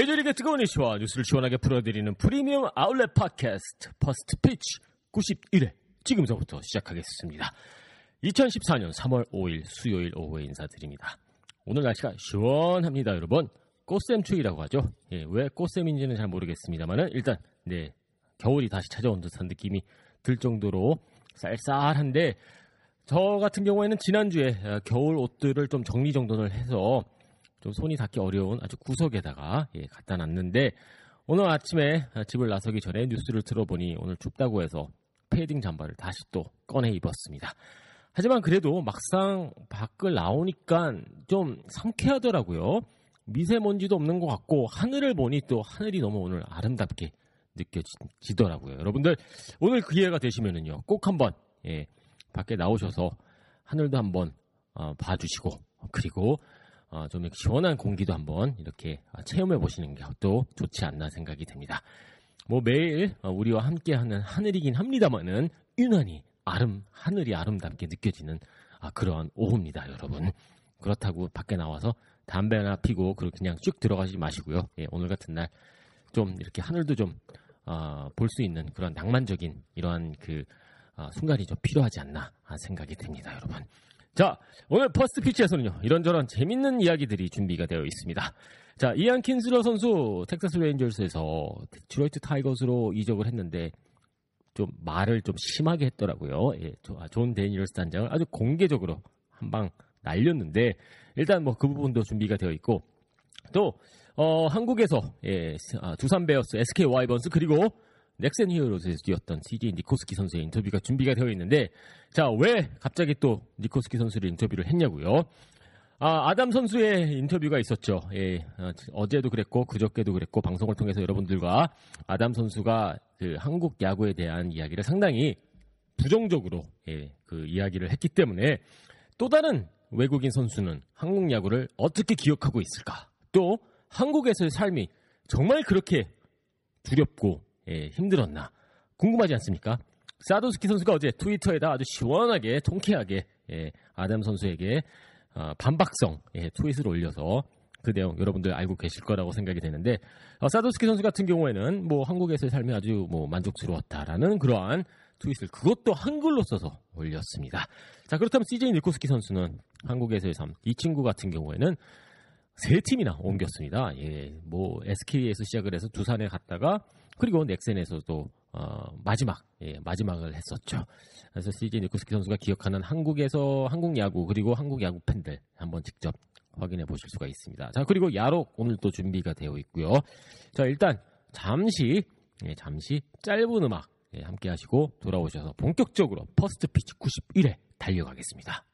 메이저리그 뜨거운 이슈와 뉴스를 시원하게 풀어드리는 프리미엄 아울렛 팟캐스트 퍼스트 피치 91회 지금서부터 시작하겠습니다. 2014년 3월 5일 수요일 오후에 인사드립니다. 오늘 날씨가 시원합니다, 여러분. 꽃샘 추위라고 하죠. 예, 왜 꽃샘인지는 잘 모르겠습니다만은 일단 네 겨울이 다시 찾아온 듯한 느낌이 들 정도로 쌀쌀한데 저 같은 경우에는 지난주에 어, 겨울 옷들을 좀 정리 정돈을 해서 좀 손이 닿기 어려운 아주 구석에다가 예, 갖다 놨는데 오늘 아침에 집을 나서기 전에 뉴스를 들어보니 오늘 춥다고 해서 패딩 잠바를 다시 또 꺼내 입었습니다. 하지만 그래도 막상 밖을 나오니까 좀 상쾌하더라고요. 미세먼지도 없는 것 같고 하늘을 보니 또 하늘이 너무 오늘 아름답게 느껴지더라고요. 여러분들 오늘 기회가 되시면은요 꼭 한번 예, 밖에 나오셔서 하늘도 한번 어, 봐주시고 그리고 어, 좀 시원한 공기도 한번 이렇게 아, 체험해 보시는 게또 좋지 않나 생각이 듭니다. 뭐 매일 어, 우리와 함께하는 하늘이긴 합니다만은 유난히 아름 하늘이 아름답게 느껴지는 아, 그러한 오후입니다, 여러분. 그렇다고 밖에 나와서 담배나 피고 그냥 쭉 들어가지 마시고요. 예, 오늘 같은 날 좀 이렇게 하늘도 좀볼수 있는 그런 낭만적인 이러한 그 아, 순간이 좀 필요하지 않나 생각이 듭니다, 여러분. 자, 오늘 퍼스트 피치에서는요, 이런저런 재밌는 이야기들이 준비가 되어 있습니다. 자, 이안 킨슬러 선수, 텍사스 레인저스에서 디트로이트 타이거스로 이적을 했는데, 좀 말을 좀 심하게 했더라고요. 예, 조- 아, 존 데니얼스 단장을 아주 공개적으로 한 방 날렸는데, 일단 뭐 그 부분도 준비가 되어 있고, 또, 어, 한국에서, 예, 아, 두산 베어스, SK 와이번스, 그리고 넥센 히어로즈에서 뛰었던 CJ 니코스키 선수의 인터뷰가 준비가 되어 있는데 자 왜 갑자기 또 니코스키 선수를 인터뷰를 했냐고요? 아 아담 선수의 인터뷰가 있었죠. 예, 어, 어제도 그랬고 그저께도 그랬고 방송을 통해서 여러분들과 아담 선수가 그 한국 야구에 대한 이야기를 상당히 부정적으로 예, 그 이야기를 했기 때문에 또 다른 외국인 선수는 한국 야구를 어떻게 기억하고 있을까? 또 한국에서의 삶이 정말 그렇게 두렵고 예, 힘들었나 궁금하지 않습니까? 사도스키 선수가 어제 트위터에다 아주 시원하게 통쾌하게 예, 아담 선수에게 어, 반박성 예, 트윗을 올려서 그 내용 여러분들 알고 계실 거라고 생각이 되는데 어, 사도스키 선수 같은 경우에는 뭐 한국에서의 삶이 아주 뭐 만족스러웠다라는 그러한 트윗을 그것도 한글로 써서 올렸습니다. 자 그렇다면 CJ 니코스키 선수는 한국에서의 삶 이 친구 같은 경우에는 세 팀이나 옮겼습니다. 예, 뭐 SK에서 시작을 해서 두산에 갔다가 그리고 넥센에서도 어, 마지막 예, 마지막을 했었죠. 그래서 CJ 니코스키 선수가 기억하는 한국에서 한국 야구 그리고 한국 야구 팬들 한번 직접 확인해 보실 수가 있습니다. 자 그리고 야록 오늘 또 준비가 되어 있고요. 자 일단 잠시 예, 잠시 짧은 음악 예, 함께 하시고 돌아오셔서 본격적으로 퍼스트 피치 91회 달려가겠습니다.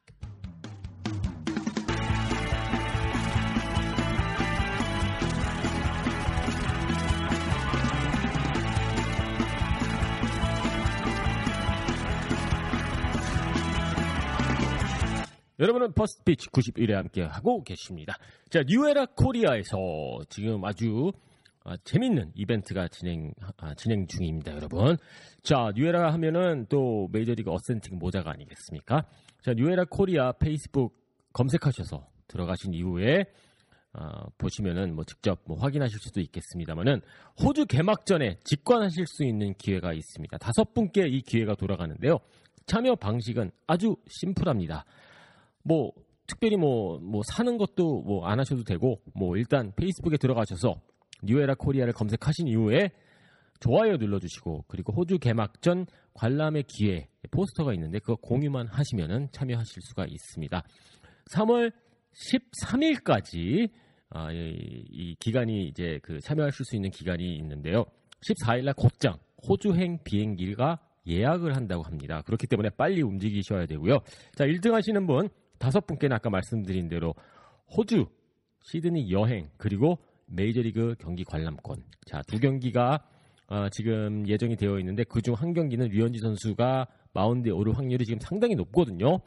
여러분은 퍼스트 피치 91회 함께 하고 계십니다. 자, 뉴에라 코리아에서 지금 아주 아, 재밌는 이벤트가 진행 아, 진행 중입니다, 여러분. 자, 뉴에라 하면은 또 메이저리그 authentic 모자가 아니겠습니까? 자, 뉴에라 코리아 페이스북 검색하셔서 들어가신 이후에 아, 보시면은 뭐 직접 뭐 확인하실 수도 있겠습니다만은 호주 개막전에 직관하실 수 있는 기회가 있습니다. 다섯 분께 이 기회가 돌아가는데요. 참여 방식은 아주 심플합니다. 뭐 특별히 뭐, 뭐 사는 것도 뭐 안 하셔도 되고 뭐 일단 페이스북에 들어가셔서 뉴에라 코리아를 검색하신 이후에 좋아요 눌러주시고 그리고 호주 개막전 관람의 기회 포스터가 있는데 그거 공유만 하시면은 참여하실 수가 있습니다. 3월 13일까지 아, 이, 이 기간이 이제 그 참여하실 수 있는 기간이 있는데요. 14일날 곧장 호주행 비행기가 예약을 한다고 합니다. 그렇기 때문에 빨리 움직이셔야 되고요. 자, 1등 하시는 분 다섯 분께는 아까 말씀드린 대로 호주 시드니 여행 그리고 메이저리그 경기 관람권. 자, 두 경기가 어, 지금 예정이 되어 있는데 그중 한 경기는 류현진 선수가 마운드에 오를 확률이 지금 상당히 높거든요.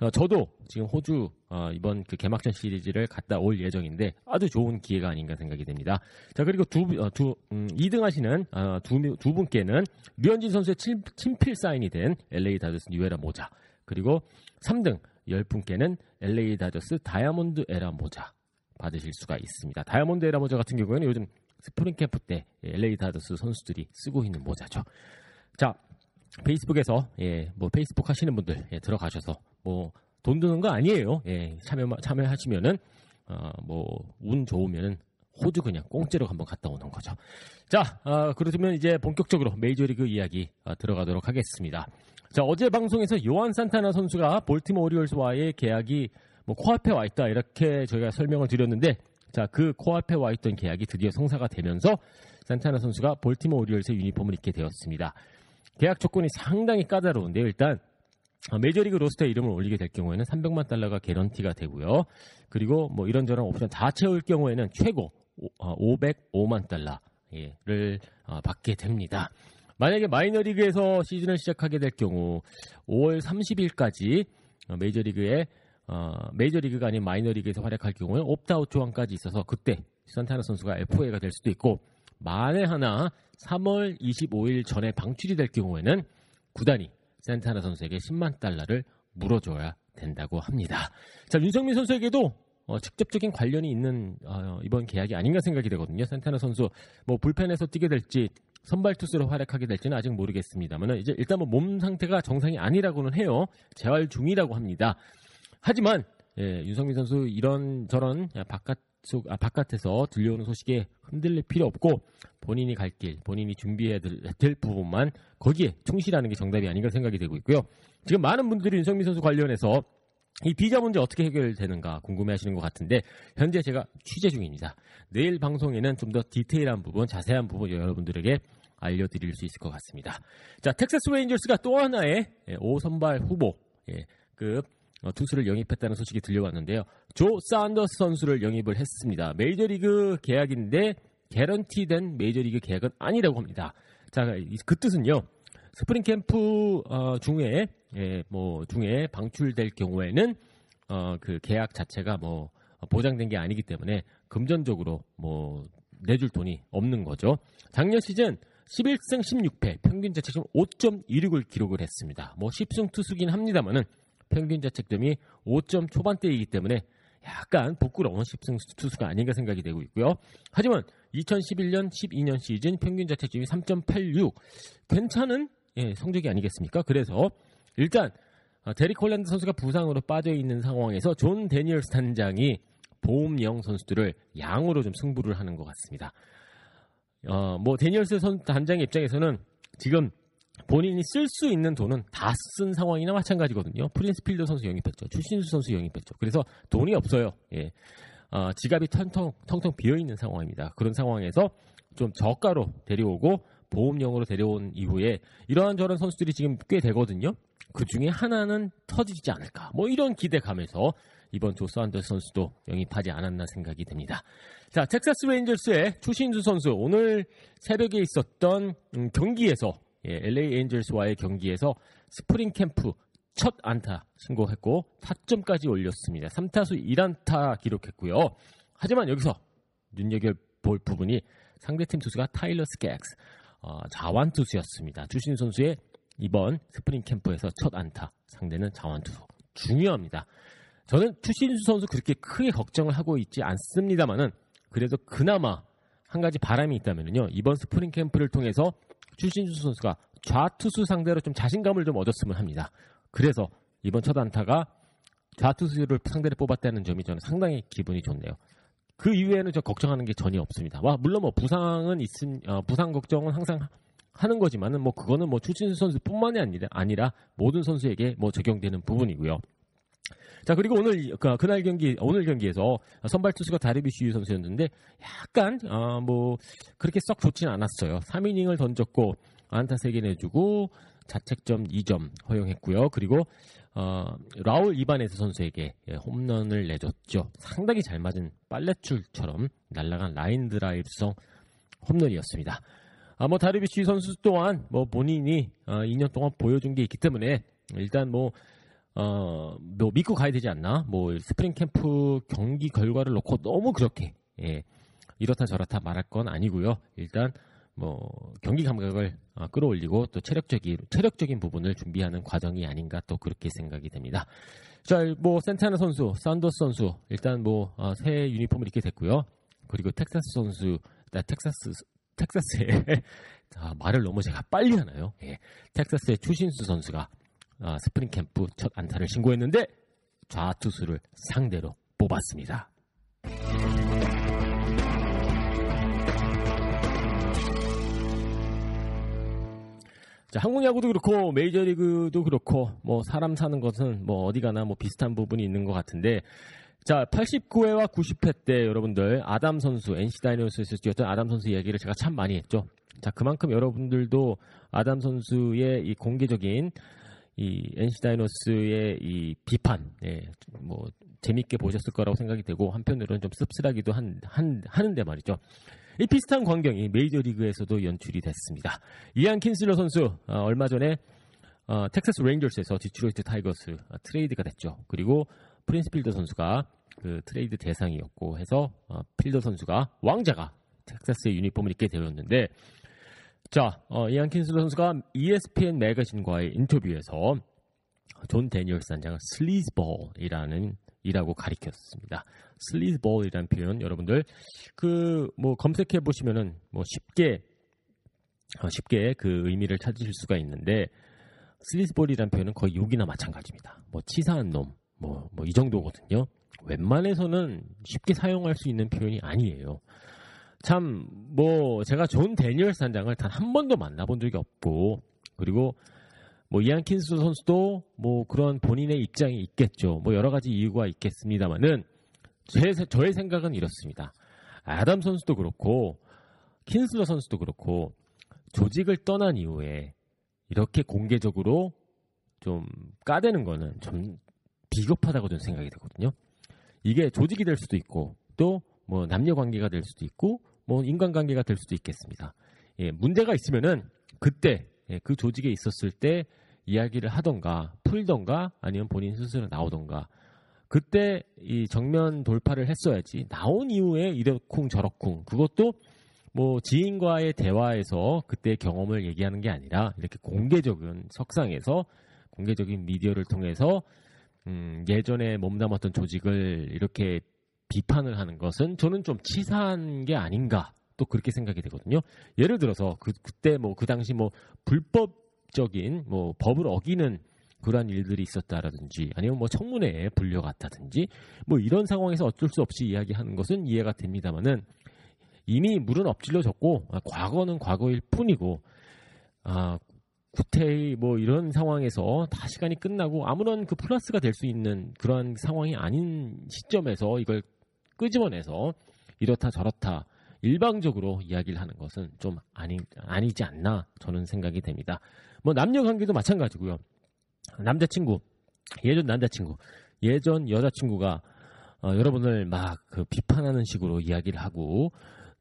어, 저도 지금 호주 어, 이번 그 개막전 시리즈를 갔다 올 예정인데 아주 좋은 기회가 아닌가 생각이 됩니다. 자 그리고 두, 어, 두 음, 2등 하시는 어, 두, 두 분께는 류현진 선수의 친, 친필 사인이 된 LA 다저스 뉴에라 모자 그리고 3등 10분께는 LA 다저스 다이아몬드 에라 모자 받으실 수가 있습니다. 다이아몬드 에라 모자 같은 경우에는 요즘 스프링 캠프 때 LA 다저스 선수들이 쓰고 있는 모자죠. 자, 페이스북에서 예, 뭐 페이스북 하시는 분들 예, 들어가셔서 뭐 돈 드는 거 아니에요. 예, 참여 참여하시면은 어, 뭐운 좋으면은 호주 그냥 공짜로 한번 갔다 오는 거죠. 자, 어, 그렇다면 이제 본격적으로 메이저리그 이야기 어, 들어가도록 하겠습니다. 자, 어제 방송에서 요한 산타나 선수가 볼티모 오리올스와의 계약이 뭐 코앞에 와 있다 이렇게 저희가 설명을 드렸는데 자, 그 코앞에 와 있던 계약이 드디어 성사가 되면서 산타나 선수가 볼티모 오리올스의 유니폼을 입게 되었습니다. 계약 조건이 상당히 까다로운데요. 일단 메이저리그 로스터에 이름을 올리게 될 경우에는 300만 달러가 개런티가 되고요. 그리고 뭐 이런저런 옵션 다 채울 경우에는 최고 505만 달러를 어, 받게 됩니다. 만약에 마이너리그에서 시즌을 시작하게 될 경우 5월 30일까지 메이저리그에 어, 메이저리그가 아닌 마이너리그에서 활약할 경우에 옵다웃 조항까지 있어서 그때 산타나 선수가 FA가 될 수도 있고 만에 하나 3월 25일 전에 방출이 될 경우에는 구단이 산타나 선수에게 10만 달러를 물어줘야 된다고 합니다. 자, 윤성민 선수에게도 어, 직접적인 관련이 있는 어, 이번 계약이 아닌가 생각이 되거든요. 산타나 선수 뭐 불펜에서 뛰게 될지 선발 투수로 활약하게 될지는 아직 모르겠습니다만 이제 일단 뭐 몸 상태가 정상이 아니라고는 해요. 재활 중이라고 합니다. 하지만 예, 윤성민 선수 이런 저런 바깥 속 아, 바깥에서 들려오는 소식에 흔들릴 필요 없고 본인이 갈 길, 본인이 준비해야 될, 될, 부분만 거기에 충실하는 게 정답이 아닌가 생각이 되고 있고요. 지금 많은 분들이 윤석민 선수 관련해서 이 비자 문제 어떻게 해결되는가 궁금해하시는 것 같은데 현재 제가 취재 중입니다. 내일 방송에는 좀 더 디테일한 부분, 자세한 부분 여러분들에게 알려드릴 수 있을 것 같습니다. 자, 텍사스 레인저스가 또 하나의 5선발 예, 후보 예, 급 어, 투수를 영입했다는 소식이 들려왔는데요. 조 산더스 선수를 영입을 했습니다. 메이저리그 계약인데 개런티된 메이저리그 계약은 아니라고 합니다. 자, 그 뜻은요. 스프링 캠프 어, 중에 예, 뭐 중에 방출될 경우에는 어, 그 계약 자체가 뭐 보장된 게 아니기 때문에 금전적으로 뭐 내줄 돈이 없는 거죠. 작년 시즌 11승 16패 평균 자책점 5.16을 기록을 했습니다. 뭐 10승 투수긴 합니다만은 평균 자책점이 5점 초반대이기 때문에 약간 부끄러운 10승 투수가 아닌가 생각이 되고 있고요. 하지만 2011년, 12년 시즌 평균 자책점이 3.86 괜찮은 예, 성적이 아니겠습니까? 그래서 일단 어, 데릭 홀랜드 선수가 부상으로 빠져 있는 상황에서 존 데니얼스 단장이 보험형 선수들을 양으로 좀 승부를 하는 것 같습니다. 어, 뭐 데니얼스 선 단장의 입장에서는 지금 본인이 쓸 수 있는 돈은 다 쓴 상황이나 마찬가지거든요. 프린스 필더 선수 영입했죠. 추신수 선수 영입했죠. 그래서 돈이 없어요. 예. 어, 지갑이 텅텅, 텅텅 비어 있는 상황입니다. 그런 상황에서 좀 저가로 데려오고 보험용으로 데려온 이후에 이러한 저런 선수들이 지금 꽤 되거든요. 그 중에 하나는 터지지 않을까. 뭐 이런 기대감에서 이번 조 산더스 선수도 영입하지 않았나 생각이 듭니다. 자, 텍사스 레인저스의 추신수 선수 오늘 새벽에 있었던 음, 경기에서 예, LA 엔젤스와의 경기에서 스프링 캠프 첫 안타 신고했고 타점까지 올렸습니다. 3타수 1안타 기록했고요. 하지만 여기서 눈여겨볼 부분이 상대팀 투수가 타일러 스캑스 어, 좌완 투수였습니다. 추신수 선수의 이번 스프링 캠프에서 첫 안타 상대는 좌완 투수 중요합니다. 저는 추신수 선수 그렇게 크게 걱정을 하고 있지 않습니다만은 그래도 그나마 한 가지 바람이 있다면요 이번 스프링 캠프를 통해서 추신수 선수가 좌투수 상대로 좀 자신감을 좀 얻었으면 합니다. 그래서 이번 첫 안타가 좌투수를 상대를 뽑았다는 점이 저는 상당히 기분이 좋네요. 그 이외에는 저 걱정하는 게 전혀 없습니다. 와 물론 뭐 부상은 있은 어, 부상 걱정은 항상 하는 거지만은 뭐 그거는 뭐 추신수 선수뿐만이 아니라 아니라 모든 선수에게 뭐 적용되는 부분이고요. 자 그리고 오늘 그, 그날 경기 오늘 경기에서 선발 투수가 다르비슈 유 선수였는데 약간 어, 뭐 그렇게 썩 좋지는 않았어요. 3이닝을 던졌고 안타 3개 내주고 자책점 2점 허용했고요. 그리고 어, 라울 이바네스 선수에게 예, 홈런을 내줬죠. 상당히 잘 맞은 빨래줄처럼 날아간 라인 드라이브성 홈런이었습니다. 아, 뭐 다르비쉬 선수 또한 뭐 본인이 어, 2년 동안 보여준 게 있기 때문에 일단 뭐 어, 뭐 믿고 가야 되지 않나? 뭐 스프링 캠프 경기 결과를 놓고 너무 그렇게 예, 이렇다 저렇다 말할 건 아니고요. 일단 뭐 경기 감각을 어, 끌어올리고 또 체력적인 체력적인 부분을 준비하는 과정이 아닌가 또 그렇게 생각이 됩니다. 자, 뭐 산타나 선수, 산더스 선수 일단 뭐 새 어, 유니폼을 입게 됐고요. 그리고 텍사스 선수, 나 텍사스 텍사스의 아, 말을 너무 제가 빨리 하나요? 예, 텍사스의 추신수 선수가 아, 스프링 캠프 첫 안타를 신고했는데 좌투수를 상대로 뽑았습니다. 한국 야구도 그렇고 메이저리그도 그렇고 뭐 사람 사는 것은 뭐 어디 가나 뭐 비슷한 부분이 있는 것 같은데 자, 89회와 90회 때 여러분들 아담 선수 NC 다이노스에서 뛰었던 아담 선수 이야기를 제가 참 많이 했죠. 자, 그만큼 여러분들도 아담 선수의 이 공개적인 이 NC 다이노스의 이 비판, 예, 뭐 재밌게 보셨을 거라고 생각이 되고 한편으로는 좀 씁쓸하기도 한, 한 하는데 말이죠. 이 비슷한 광경이 메이저리그에서도 연출이 됐습니다. 이안 킨슬러 선수 어, 얼마 전에 어, 텍사스 레인저스에서 디트로이트 타이거스 어, 트레이드가 됐죠. 그리고 프린스 필더 선수가 그 트레이드 대상이었고 해서 어, 필더 선수가 왕자가 텍사스의 유니폼을 입게 되었는데 자 어, 이안 킨슬러 선수가 ESPN 매거진과의 인터뷰에서 존 데니얼스 단장을 sleazeball이라는 이라고 가리켰습니다. sleazeball이라는 표현 여러분들 그 뭐 검색해 보시면은 뭐 쉽게 어, 쉽게 그 의미를 찾으실 수가 있는데 sleazeball이라는 표현은 거의 욕이나 마찬가지입니다. 뭐 치사한 놈, 뭐 뭐 이 정도거든요. 웬만해서는 쉽게 사용할 수 있는 표현이 아니에요. 참 뭐 제가 존 대니얼스 단장을 단 한 번도 만나본 적이 없고 그리고 뭐 이안 킨슬러 선수도 뭐 그런 본인의 입장이 있겠죠. 뭐 여러 가지 이유가 있겠습니다만은 제, 저의 생각은 이렇습니다. 아담 선수도 그렇고 킨슬러 선수도 그렇고 조직을 떠난 이후에 이렇게 공개적으로 좀 까대는 거는 좀 비겁하다고 저는 생각이 되거든요. 이게 조직이 될 수도 있고 또 뭐 남녀 관계가 될 수도 있고 뭐 인간 관계가 될 수도 있겠습니다. 예, 문제가 있으면은 그때 예, 그 조직에 있었을 때 이야기를 하던가 풀던가 아니면 본인 스스로 나오던가. 그때 이 정면 돌파를 했어야지. 나온 이후에 이러쿵 저러쿵. 그것도 뭐 지인과의 대화에서 그때 경험을 얘기하는 게 아니라 이렇게 공개적인 석상에서 공개적인 미디어를 통해서 음, 예전에 몸담았던 조직을 이렇게 비판을 하는 것은 저는 좀 치사한 게 아닌가 또 그렇게 생각이 되거든요. 예를 들어서 그 그때 뭐 그 당시 뭐 불법 적인 뭐 법을 어기는 그러한 일들이 있었다라든지 아니면 뭐 청문회에 불려갔다든지 뭐 이런 상황에서 어쩔 수 없이 이야기하는 것은 이해가 됩니다만은 이미 물은 엎질러졌고 아, 과거는 과거일 뿐이고 아 구태의 뭐 이런 상황에서 다 시간이 끝나고 아무런 그 플러스가 될 수 있는 그러한 상황이 아닌 시점에서 이걸 끄집어내서 이렇다 저렇다 일방적으로 이야기를 하는 것은 좀 아니 아니지 않나 저는 생각이 됩니다. 뭐 남녀 관계도 마찬가지고요. 남자친구, 예전 남자친구, 예전 여자친구가 어, 여러분을 막 그 비판하는 식으로 이야기를 하고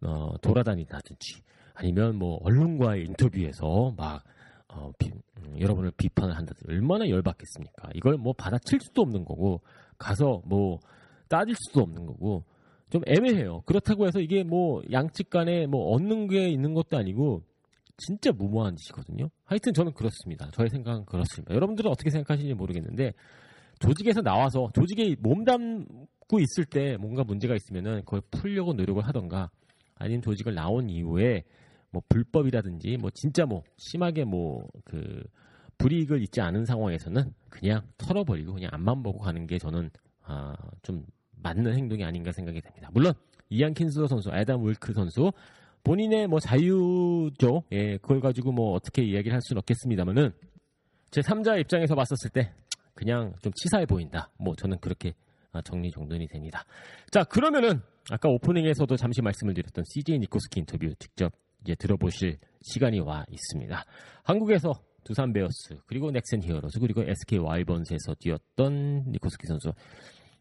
어, 돌아다닌다든지 아니면 뭐 언론과의 인터뷰에서 막 어, 비, 음, 여러분을 비판을 한다든지 얼마나 열받겠습니까? 이걸 뭐 받아칠 수도 없는 거고 가서 뭐 따질 수도 없는 거고 좀 애매해요. 그렇다고 해서 이게 뭐 양측 간에 뭐 얻는 게 있는 것도 아니고 진짜 무모한 짓이거든요. 하여튼 저는 그렇습니다. 저의 생각은 그렇습니다. 여러분들은 어떻게 생각하시는지 모르겠는데 조직에서 나와서 조직에 몸 담고 있을 때 뭔가 문제가 있으면은 그걸 풀려고 노력을 하던가 아니면 조직을 나온 이후에 뭐 불법이라든지 뭐 진짜 뭐 심하게 뭐 그 불이익을 잊지 않은 상황에서는 그냥 털어버리고 그냥 앞만 보고 가는 게 저는 아 좀 맞는 행동이 아닌가 생각이 됩니다. 물론 이안 킨스 선수, 애담 울크 선수 본인의 뭐 자유죠. 예, 그걸 가지고 뭐 어떻게 이야기를 할 수는 없겠습니다만은 제 3자 입장에서 봤었을 때 그냥 좀 치사해 보인다. 뭐 저는 그렇게 아, 정리 정돈이 됩니다. 자, 그러면은 아까 오프닝에서도 잠시 말씀을 드렸던 CJ 니코스키 인터뷰 직접 이제 들어보실 시간이 와 있습니다. 한국에서 두산 베어스 그리고 넥센 히어로즈 그리고 SK 와이번스에서 뛰었던 니코스키 선수.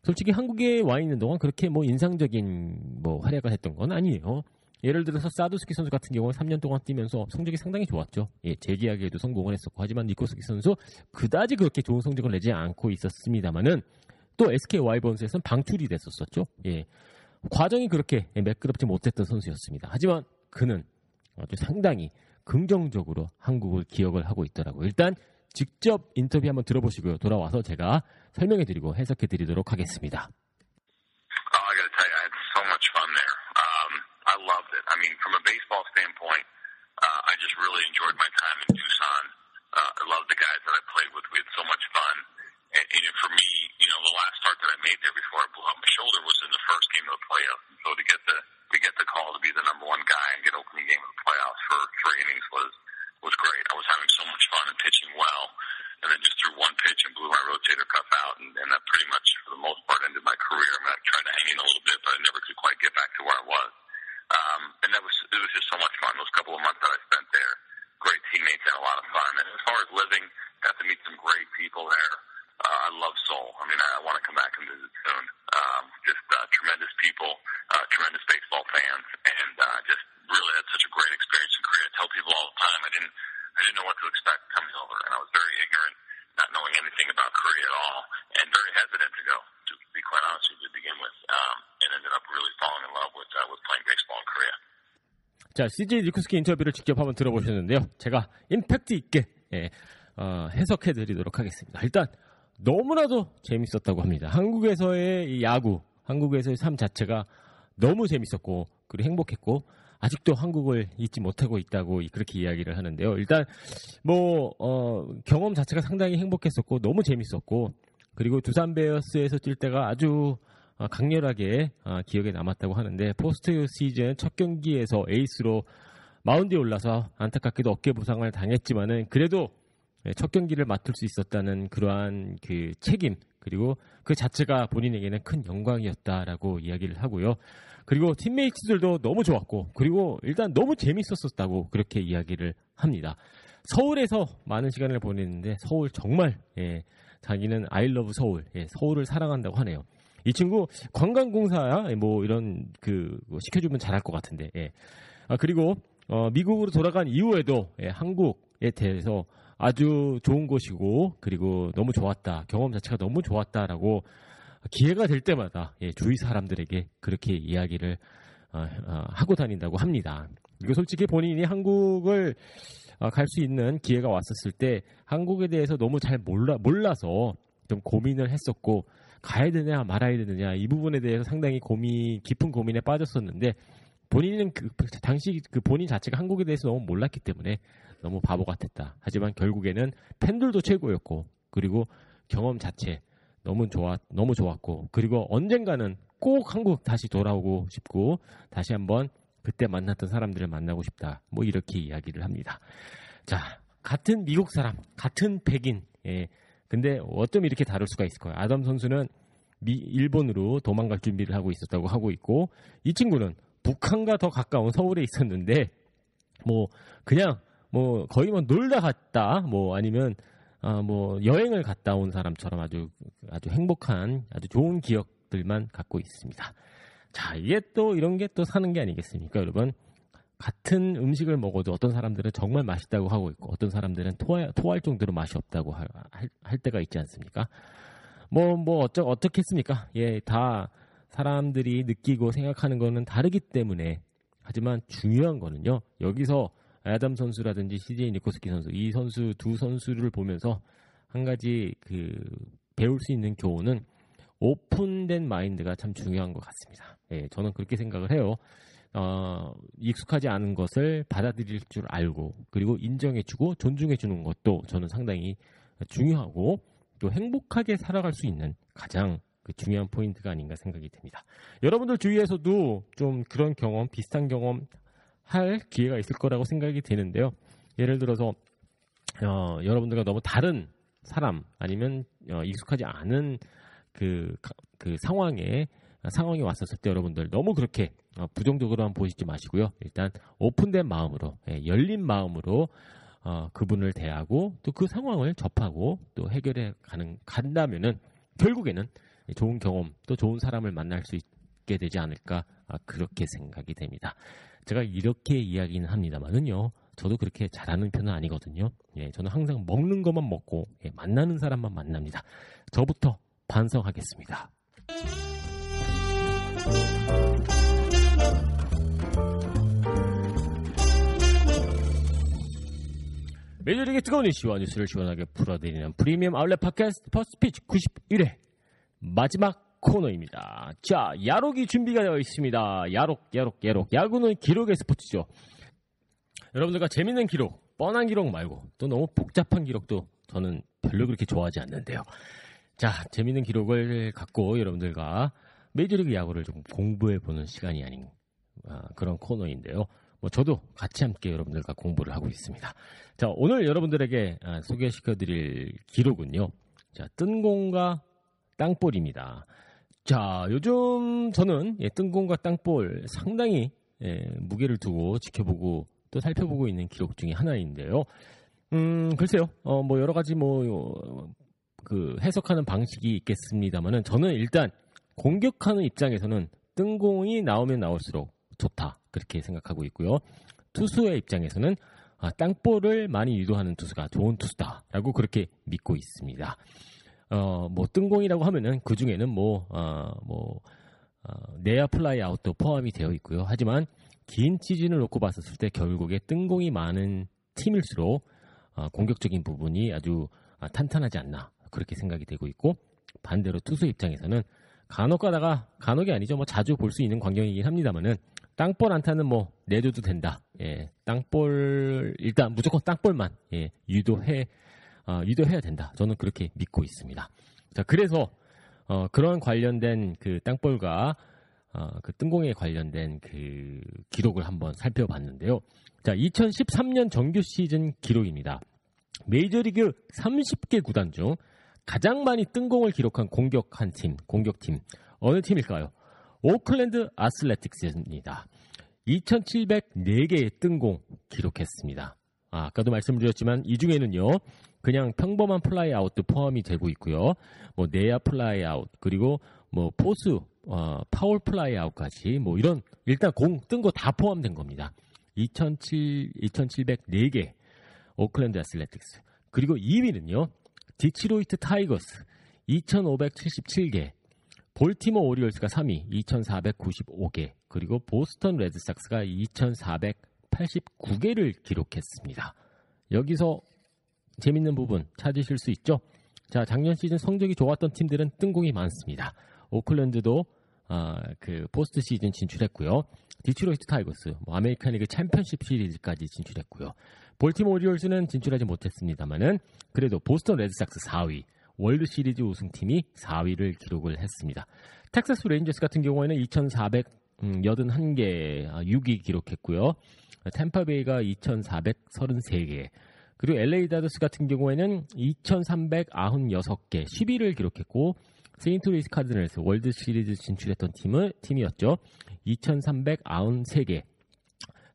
솔직히 한국에 와 있는 동안 그렇게 뭐 인상적인 뭐 활약을 했던 건 아니에요. 예를 들어서 사두스키 선수 같은 경우는 3년 동안 뛰면서 성적이 상당히 좋았죠. 예, 재계약에도 성공을 했었고 하지만 니코스키 선수 그다지 그렇게 좋은 성적을 내지 않고 있었습니다만은 또 SK 와이번스에서는 방출이 됐었었죠. 예. 과정이 그렇게 매끄럽지 못했던 선수였습니다. 하지만 그는 아주 상당히 긍정적으로 한국을 기억을 하고 있더라고요. 일단 직접 인터뷰 한번 들어보시고요. 돌아와서 제가 설명해 드리고 해석해 드리도록 하겠습니다. Really enjoyed my time in Tucson. Uh, I loved the guys that I played with. We had so much fun. And, and for me, you know, the last start that I made there before I blew out my shoulder was in the first game of the playoffs. So to get the to get the call to be the number one guy and get opening game of the playoffs for three innings 자, CJ 니쿠스키 인터뷰를 직접 한번 들어보셨는데요. 제가 임팩트 있게 예, 어, 해석해 드리도록 하겠습니다. 일단 너무나도 재밌었다고 합니다. 한국에서의 이 야구, 한국에서의 삶 자체가 너무 재밌었고 그리고 행복했고 아직도 한국을 잊지 못하고 있다고 그렇게 이야기를 하는데요. 일단 뭐 어, 경험 자체가 상당히 행복했었고 너무 재밌었고 그리고 두산 베어스에서 뛸 때가 아주 어, 강렬하게 어, 기억에 남았다고 하는데 포스트 시즌 첫 경기에서 에이스로 마운드에 올라서 안타깝게도 어깨 부상을 당했지만은 그래도 예, 첫 경기를 맡을 수 있었다는 그러한 그 책임 그리고 그 자체가 본인에게는 큰 영광이었다라고 이야기를 하고요. 그리고 팀메이트들도 너무 좋았고 그리고 일단 너무 재밌었었다고 그렇게 이야기를 합니다. 서울에서 많은 시간을 보냈는데 서울 정말 예, 자기는 아이러브 서울 예, 서울을 사랑한다고 하네요. 이 친구 관광공사야 뭐 이런 그 시켜주면 잘할 것 같은데 예. 아, 그리고 어, 미국으로 돌아간 이후에도 예, 한국에 대해서 아주 좋은 곳이고 그리고 너무 좋았다 경험 자체가 너무 좋았다라고 기회가 될 때마다 예, 주위 사람들에게 그렇게 이야기를 어, 어, 하고 다닌다고 합니다. 이거 솔직히 본인이 한국을 어, 갈수 있는 기회가 왔었을 때 한국에 대해서 너무 잘 몰라 몰라서 좀 고민을 했었고 가야 되냐 말아야 되느냐 이 부분에 대해서 상당히 고민 깊은 고민에 빠졌었는데 본인은 그 당시 그 본인 자체가 한국에 대해서 너무 몰랐기 때문에 너무 바보 같았다. 하지만 결국에는 팬들도 최고였고 그리고 경험 자체 너무 좋았 너무 좋았고 그리고 언젠가는 꼭 한국 다시 돌아오고 싶고 다시 한번 그때 만났던 사람들을 만나고 싶다. 뭐 이렇게 이야기를 합니다. 자 같은 미국 사람 같은 백인 예. 근데 어쩜 이렇게 다를 수가 있을까요? 아담 선수는 미, 일본으로 도망갈 준비를 하고 있었다고 하고 있고 이 친구는 북한과 더 가까운 서울에 있었는데 뭐 그냥 뭐 거의 뭐 놀다 갔다 뭐 아니면 아 뭐 여행을 갔다 온 사람처럼 아주 아주 행복한 아주 좋은 기억들만 갖고 있습니다. 자 이게 또 이런 게 또 사는 게 아니겠습니까, 여러분? 같은 음식을 먹어도 어떤 사람들은 정말 맛있다고 하고 있고 어떤 사람들은 토할, 토할 정도로 맛이 없다고 할, 할 때가 있지 않습니까? 뭐, 뭐, 어쩌, 어떻겠습니까? 예, 다 사람들이 느끼고 생각하는 거는 다르기 때문에 하지만 중요한 거는요, 여기서 아담 선수라든지 CJ 니코스키 선수, 이 선수 두 선수를 보면서 한 가지 그 배울 수 있는 교훈은 오픈된 마인드가 참 중요한 것 같습니다. 예, 저는 그렇게 생각을 해요. 어, 익숙하지 않은 것을 받아들일 줄 알고 그리고 인정해주고 존중해주는 것도 저는 상당히 중요하고 또 행복하게 살아갈 수 있는 가장 그 중요한 포인트가 아닌가 생각이 됩니다. 여러분들 주위에서도 좀 그런 경험, 비슷한 경험 할 기회가 있을 거라고 생각이 되는데요. 예를 들어서 어, 여러분들과 너무 다른 사람 아니면 어, 익숙하지 않은 그, 가- 그 상황에 상황이 왔었을 때 여러분들 너무 그렇게 어, 부정적으로만 보시지 마시고요. 일단 오픈된 마음으로 예, 열린 마음으로 어, 그분을 대하고 또 그 상황을 접하고 또 해결해 가는 간다면은 결국에는 좋은 경험 또 좋은 사람을 만날 수 있게 되지 않을까 아, 그렇게 생각이 됩니다. 제가 이렇게 이야기는 합니다만은요. 저도 그렇게 잘하는 편은 아니거든요. 예, 저는 항상 먹는 것만 먹고 예, 만나는 사람만 만납니다. 저부터 반성하겠습니다. 메이저리그 뜨거운 이슈와 뉴스를 시원하게 풀어드리는 프리미엄 아울렛 팟캐스트 퍼스트 피치 91회 마지막 코너입니다. 자, 야록이 준비가 되어 있습니다. 야록, 야록, 야록. 야구는 기록의 스포츠죠. 여러분들과 재밌는 기록, 뻔한 기록 말고 또 너무 복잡한 기록도 저는 별로 그렇게 좋아하지 않는데요. 자, 재밌는 기록을 갖고 여러분들과 메이저리그 야구를 좀 공부해 보는 시간이 아닌 아, 그런 코너인데요. 뭐 저도 같이 함께 여러분들과 공부를 하고 있습니다. 자, 오늘 여러분들에게 아, 소개시켜 드릴 기록은요. 자, 뜬공과 땅볼입니다. 자, 요즘 저는 예, 뜬공과 땅볼 상당히 예, 무게를 두고 지켜보고 또 살펴보고 있는 기록 중에 하나인데요. 음, 글쎄요. 어, 뭐 여러 가지 뭐 요, 그 해석하는 방식이 있겠습니다만은 저는 일단 공격하는 입장에서는 뜬공이 나오면 나올수록 좋다 그렇게 생각하고 있고요. 투수의 입장에서는 아, 땅볼을 많이 유도하는 투수가 좋은 투수다라고 그렇게 믿고 있습니다. 어, 뭐 뜬공이라고 하면은 그 중에는 뭐, 어, 뭐 어, 내야 플라이 아웃도 포함이 되어 있고요. 하지만 긴 시즌을 놓고 봤었을 때 결국에 뜬공이 많은 팀일수록 어, 공격적인 부분이 아주 아, 탄탄하지 않나 그렇게 생각이 되고 있고 반대로 투수 입장에서는 간혹 가다가 간혹이 아니죠. 뭐 자주 볼 수 있는 광경이긴 합니다만은 땅볼 안타는 뭐 내줘도 된다. 예, 땅볼 일단 무조건 땅볼만 예, 유도해 어, 유도해야 된다. 저는 그렇게 믿고 있습니다. 자, 그래서 어, 그런 관련된 그 땅볼과 어, 그 뜬공에 관련된 그 기록을 한번 살펴봤는데요. 자, 2013년 정규 시즌 기록입니다. 메이저리그 30개 구단 중 가장 많이 뜬 공을 기록한 공격한 팀, 공격팀 어느 팀일까요? 오클랜드 아슬레틱스입니다. 2,704개의 뜬공 기록했습니다. 아, 아까도 말씀드렸지만 이 중에는요. 그냥 평범한 플라이 아웃도 포함이 되고 있고요. 뭐 내야 플라이 아웃 그리고 뭐 포수 어, 파울 플라이 아웃까지 뭐 이런 일단 공 뜬 거 다 포함된 겁니다. 2,700 2,704개 오클랜드 애슬레틱스 그리고 2위는요. 디트로이트 타이거스 2,577개 볼티모 오리올스가 3위 2,495개 그리고 보스턴 레드삭스가 2,489개를 기록했습니다. 여기서 재밌는 부분 찾으실 수 있죠? 자, 작년 시즌 성적이 좋았던 팀들은 뜬공이 많습니다. 오클랜드도 아, 그 포스트 시즌 진출했고요. 디트로이트 타이거스, 뭐 아메리칸 리그 챔피언십 시리즈까지 진출했고요. 볼티모 오리올스는 진출하지 못했습니다만은 그래도 보스턴 레드삭스 4위, 월드 시리즈 우승팀이 4위를 기록을 했습니다. 텍사스 레인저스 같은 경우에는 2,481개 6위 기록했고요. 템파베이가 2,433개, 그리고 LA 다저스 같은 경우에는 2,396개 10위를 기록했고 세인트루이스 카드널스 월드 시리즈 진출했던 팀은 팀이었죠. 2,393개.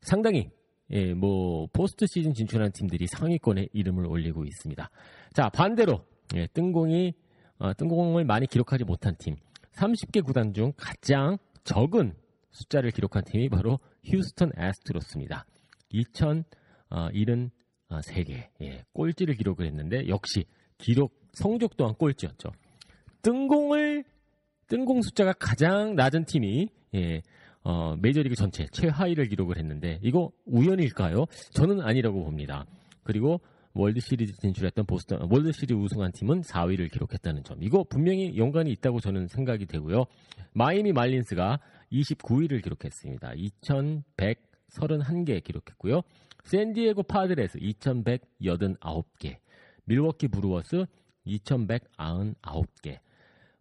상당히 예, 뭐 포스트 시즌 진출한 팀들이 상위권에 이름을 올리고 있습니다. 자, 반대로 예, 뜬공이 어, 뜬공을 많이 기록하지 못한 팀 30개 구단 중 가장 적은 숫자를 기록한 팀이 바로 휴스턴 애스트로스입니다. 2,073개 예, 꼴찌를 기록을 했는데 역시 기록 성적 또한 꼴찌였죠. 뜬공을 뜬공 숫자가 가장 낮은 팀이 예, 어, 메이저리그 전체 최하위를 기록을 했는데 이거 우연일까요? 저는 아니라고 봅니다. 그리고 월드 시리즈 진출했던 보스턴 월드 시리즈 우승한 팀은 4위를 기록했다는 점. 이거 분명히 연관이 있다고 저는 생각이 되고요. 마이애미 말린스가 29위를 기록했습니다. 2,131개 기록했고요. 샌디에고 파드레스 2,189개, 밀워키 브루워스 2,199개,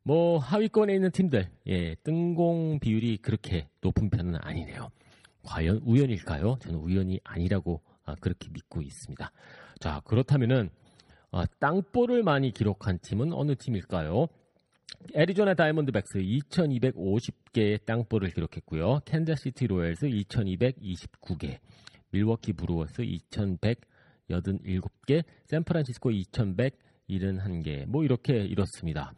뭐 하위권에 있는 팀들 예, 뜬공 비율이 그렇게 높은 편은 아니네요. 과연 우연일까요? 저는 우연이 아니라고 아, 그렇게 믿고 있습니다. 자 그렇다면은 아, 땅볼을 많이 기록한 팀은 어느 팀일까요? 애리조나 다이몬드백스 2250개의 땅볼을 기록했고요. 캔자시티 로얄스 2229개, 밀워키 브루어스 2187개, 샌프란시스코 2171개, 뭐 이렇게 이렇습니다.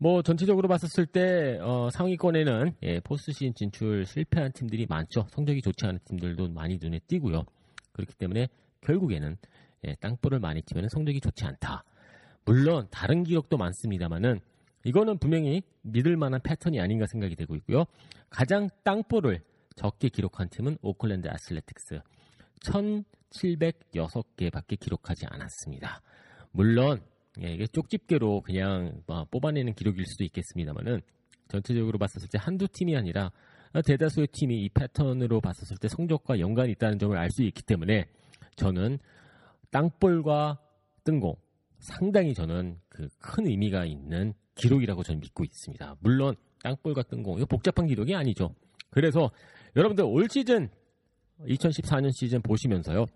뭐 전체적으로 봤었을 때 어, 상위권에는 예, 포스트 시즌 진출 실패한 팀들이 많죠. 성적이 좋지 않은 팀들도 많이 눈에 띄고요. 그렇기 때문에 결국에는 예, 땅볼을 많이 치면 성적이 좋지 않다. 물론 다른 기록도 많습니다만은 이거는 분명히 믿을 만한 패턴이 아닌가 생각이 되고 있고요. 가장 땅볼을 적게 기록한 팀은 오클랜드 아슬레틱스 1706개밖에 기록하지 않았습니다. 물론 예, 이게 쪽집게로 그냥 뭐 뽑아내는 기록일 수도 있겠습니다만은 전체적으로 봤었을 때 한두 팀이 아니라 대다수의 팀이 이 패턴으로 봤었을 때 성적과 연관이 있다는 점을 알 수 있기 때문에 저는 땅볼과 뜬공 상당히 저는 그 큰 의미가 있는 기록이라고 저는 믿고 있습니다. 물론 땅볼과 뜬공 이거 복잡한 기록이 아니죠. 그래서 여러분들 올 시즌 2014년 시즌 보시면서요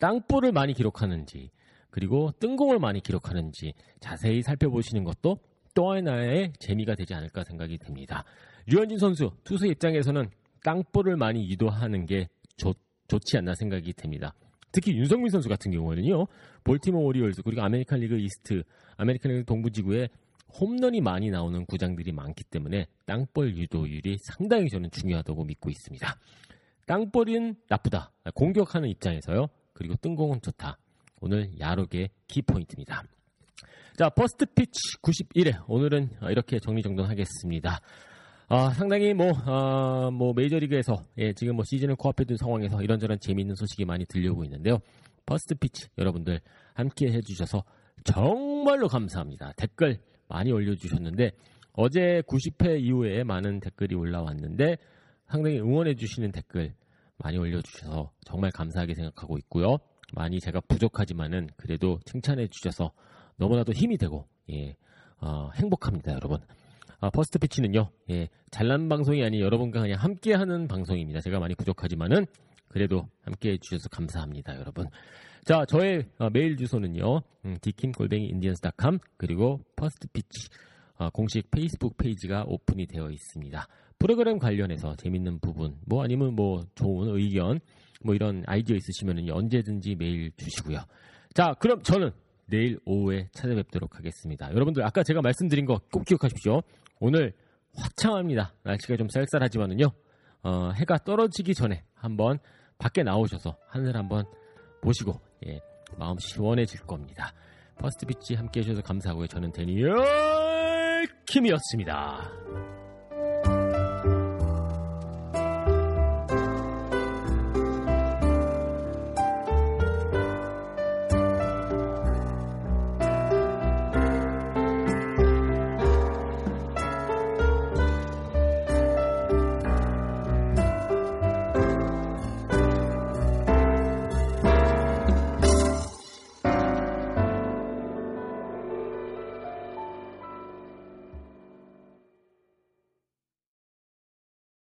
땅볼을 많이 기록하는지 그리고 뜬공을 많이 기록하는지 자세히 살펴보시는 것도 또 하나의 재미가 되지 않을까 생각이 듭니다. 류현진 선수 투수 입장에서는 땅볼을 많이 유도하는 게 좋, 좋지 않나 생각이 듭니다. 특히 윤석민 선수 같은 경우는요, 볼티모 오리올스 그리고 아메리칸 리그 이스트, 아메리칸 리그 동부 지구에 홈런이 많이 나오는 구장들이 많기 때문에 땅볼 유도율이 상당히 저는 중요하다고 믿고 있습니다. 땅볼은 나쁘다. 공격하는 입장에서요. 그리고 뜬공은 좋다. 오늘 야록의 키포인트입니다. 자, 퍼스트 피치 91회. 오늘은 이렇게 정리정돈하겠습니다. 아, 상당히 뭐, 아, 뭐, 메이저리그에서, 예, 지금 뭐 시즌을 코앞에 둔 상황에서 이런저런 재미있는 소식이 많이 들려오고 있는데요. 퍼스트 피치 여러분들 함께 해주셔서 정말로 감사합니다. 댓글 많이 올려주셨는데, 어제 90회 이후에 많은 댓글이 올라왔는데, 상당히 응원해주시는 댓글 많이 올려주셔서 정말 감사하게 생각하고 있고요. 많이 제가 부족하지만은 그래도 칭찬해 주셔서 너무나도 힘이 되고 예, 어, 행복합니다, 여러분. 아, First Pitch는요, 예, 잘난 방송이 아닌 여러분과 그냥 함께하는 방송입니다. 제가 많이 부족하지만은 그래도 함께해 주셔서 감사합니다, 여러분. 자, 저의 어, 메일 주소는요, 음, dkim골뱅이 indians닷컴 그리고 First Pitch 어, 공식 페이스북 페이지가 오픈이 되어 있습니다. 프로그램 관련해서 재밌는 부분, 뭐 아니면 뭐 좋은 의견, 뭐 이런 아이디어 있으시면 언제든지 메일 주시고요. 자, 그럼 저는 내일 오후에 찾아뵙도록 하겠습니다. 여러분들 아까 제가 말씀드린 거 꼭 기억하십시오. 오늘 화창합니다. 날씨가 좀 쌀쌀하지만은요. 어, 해가 떨어지기 전에 한번 밖에 나오셔서 하늘 한번 보시고 예, 마음 시원해질 겁니다. First Pitch 함께 해주셔서 감사하고요. 저는 Daniel Kim이었습니다.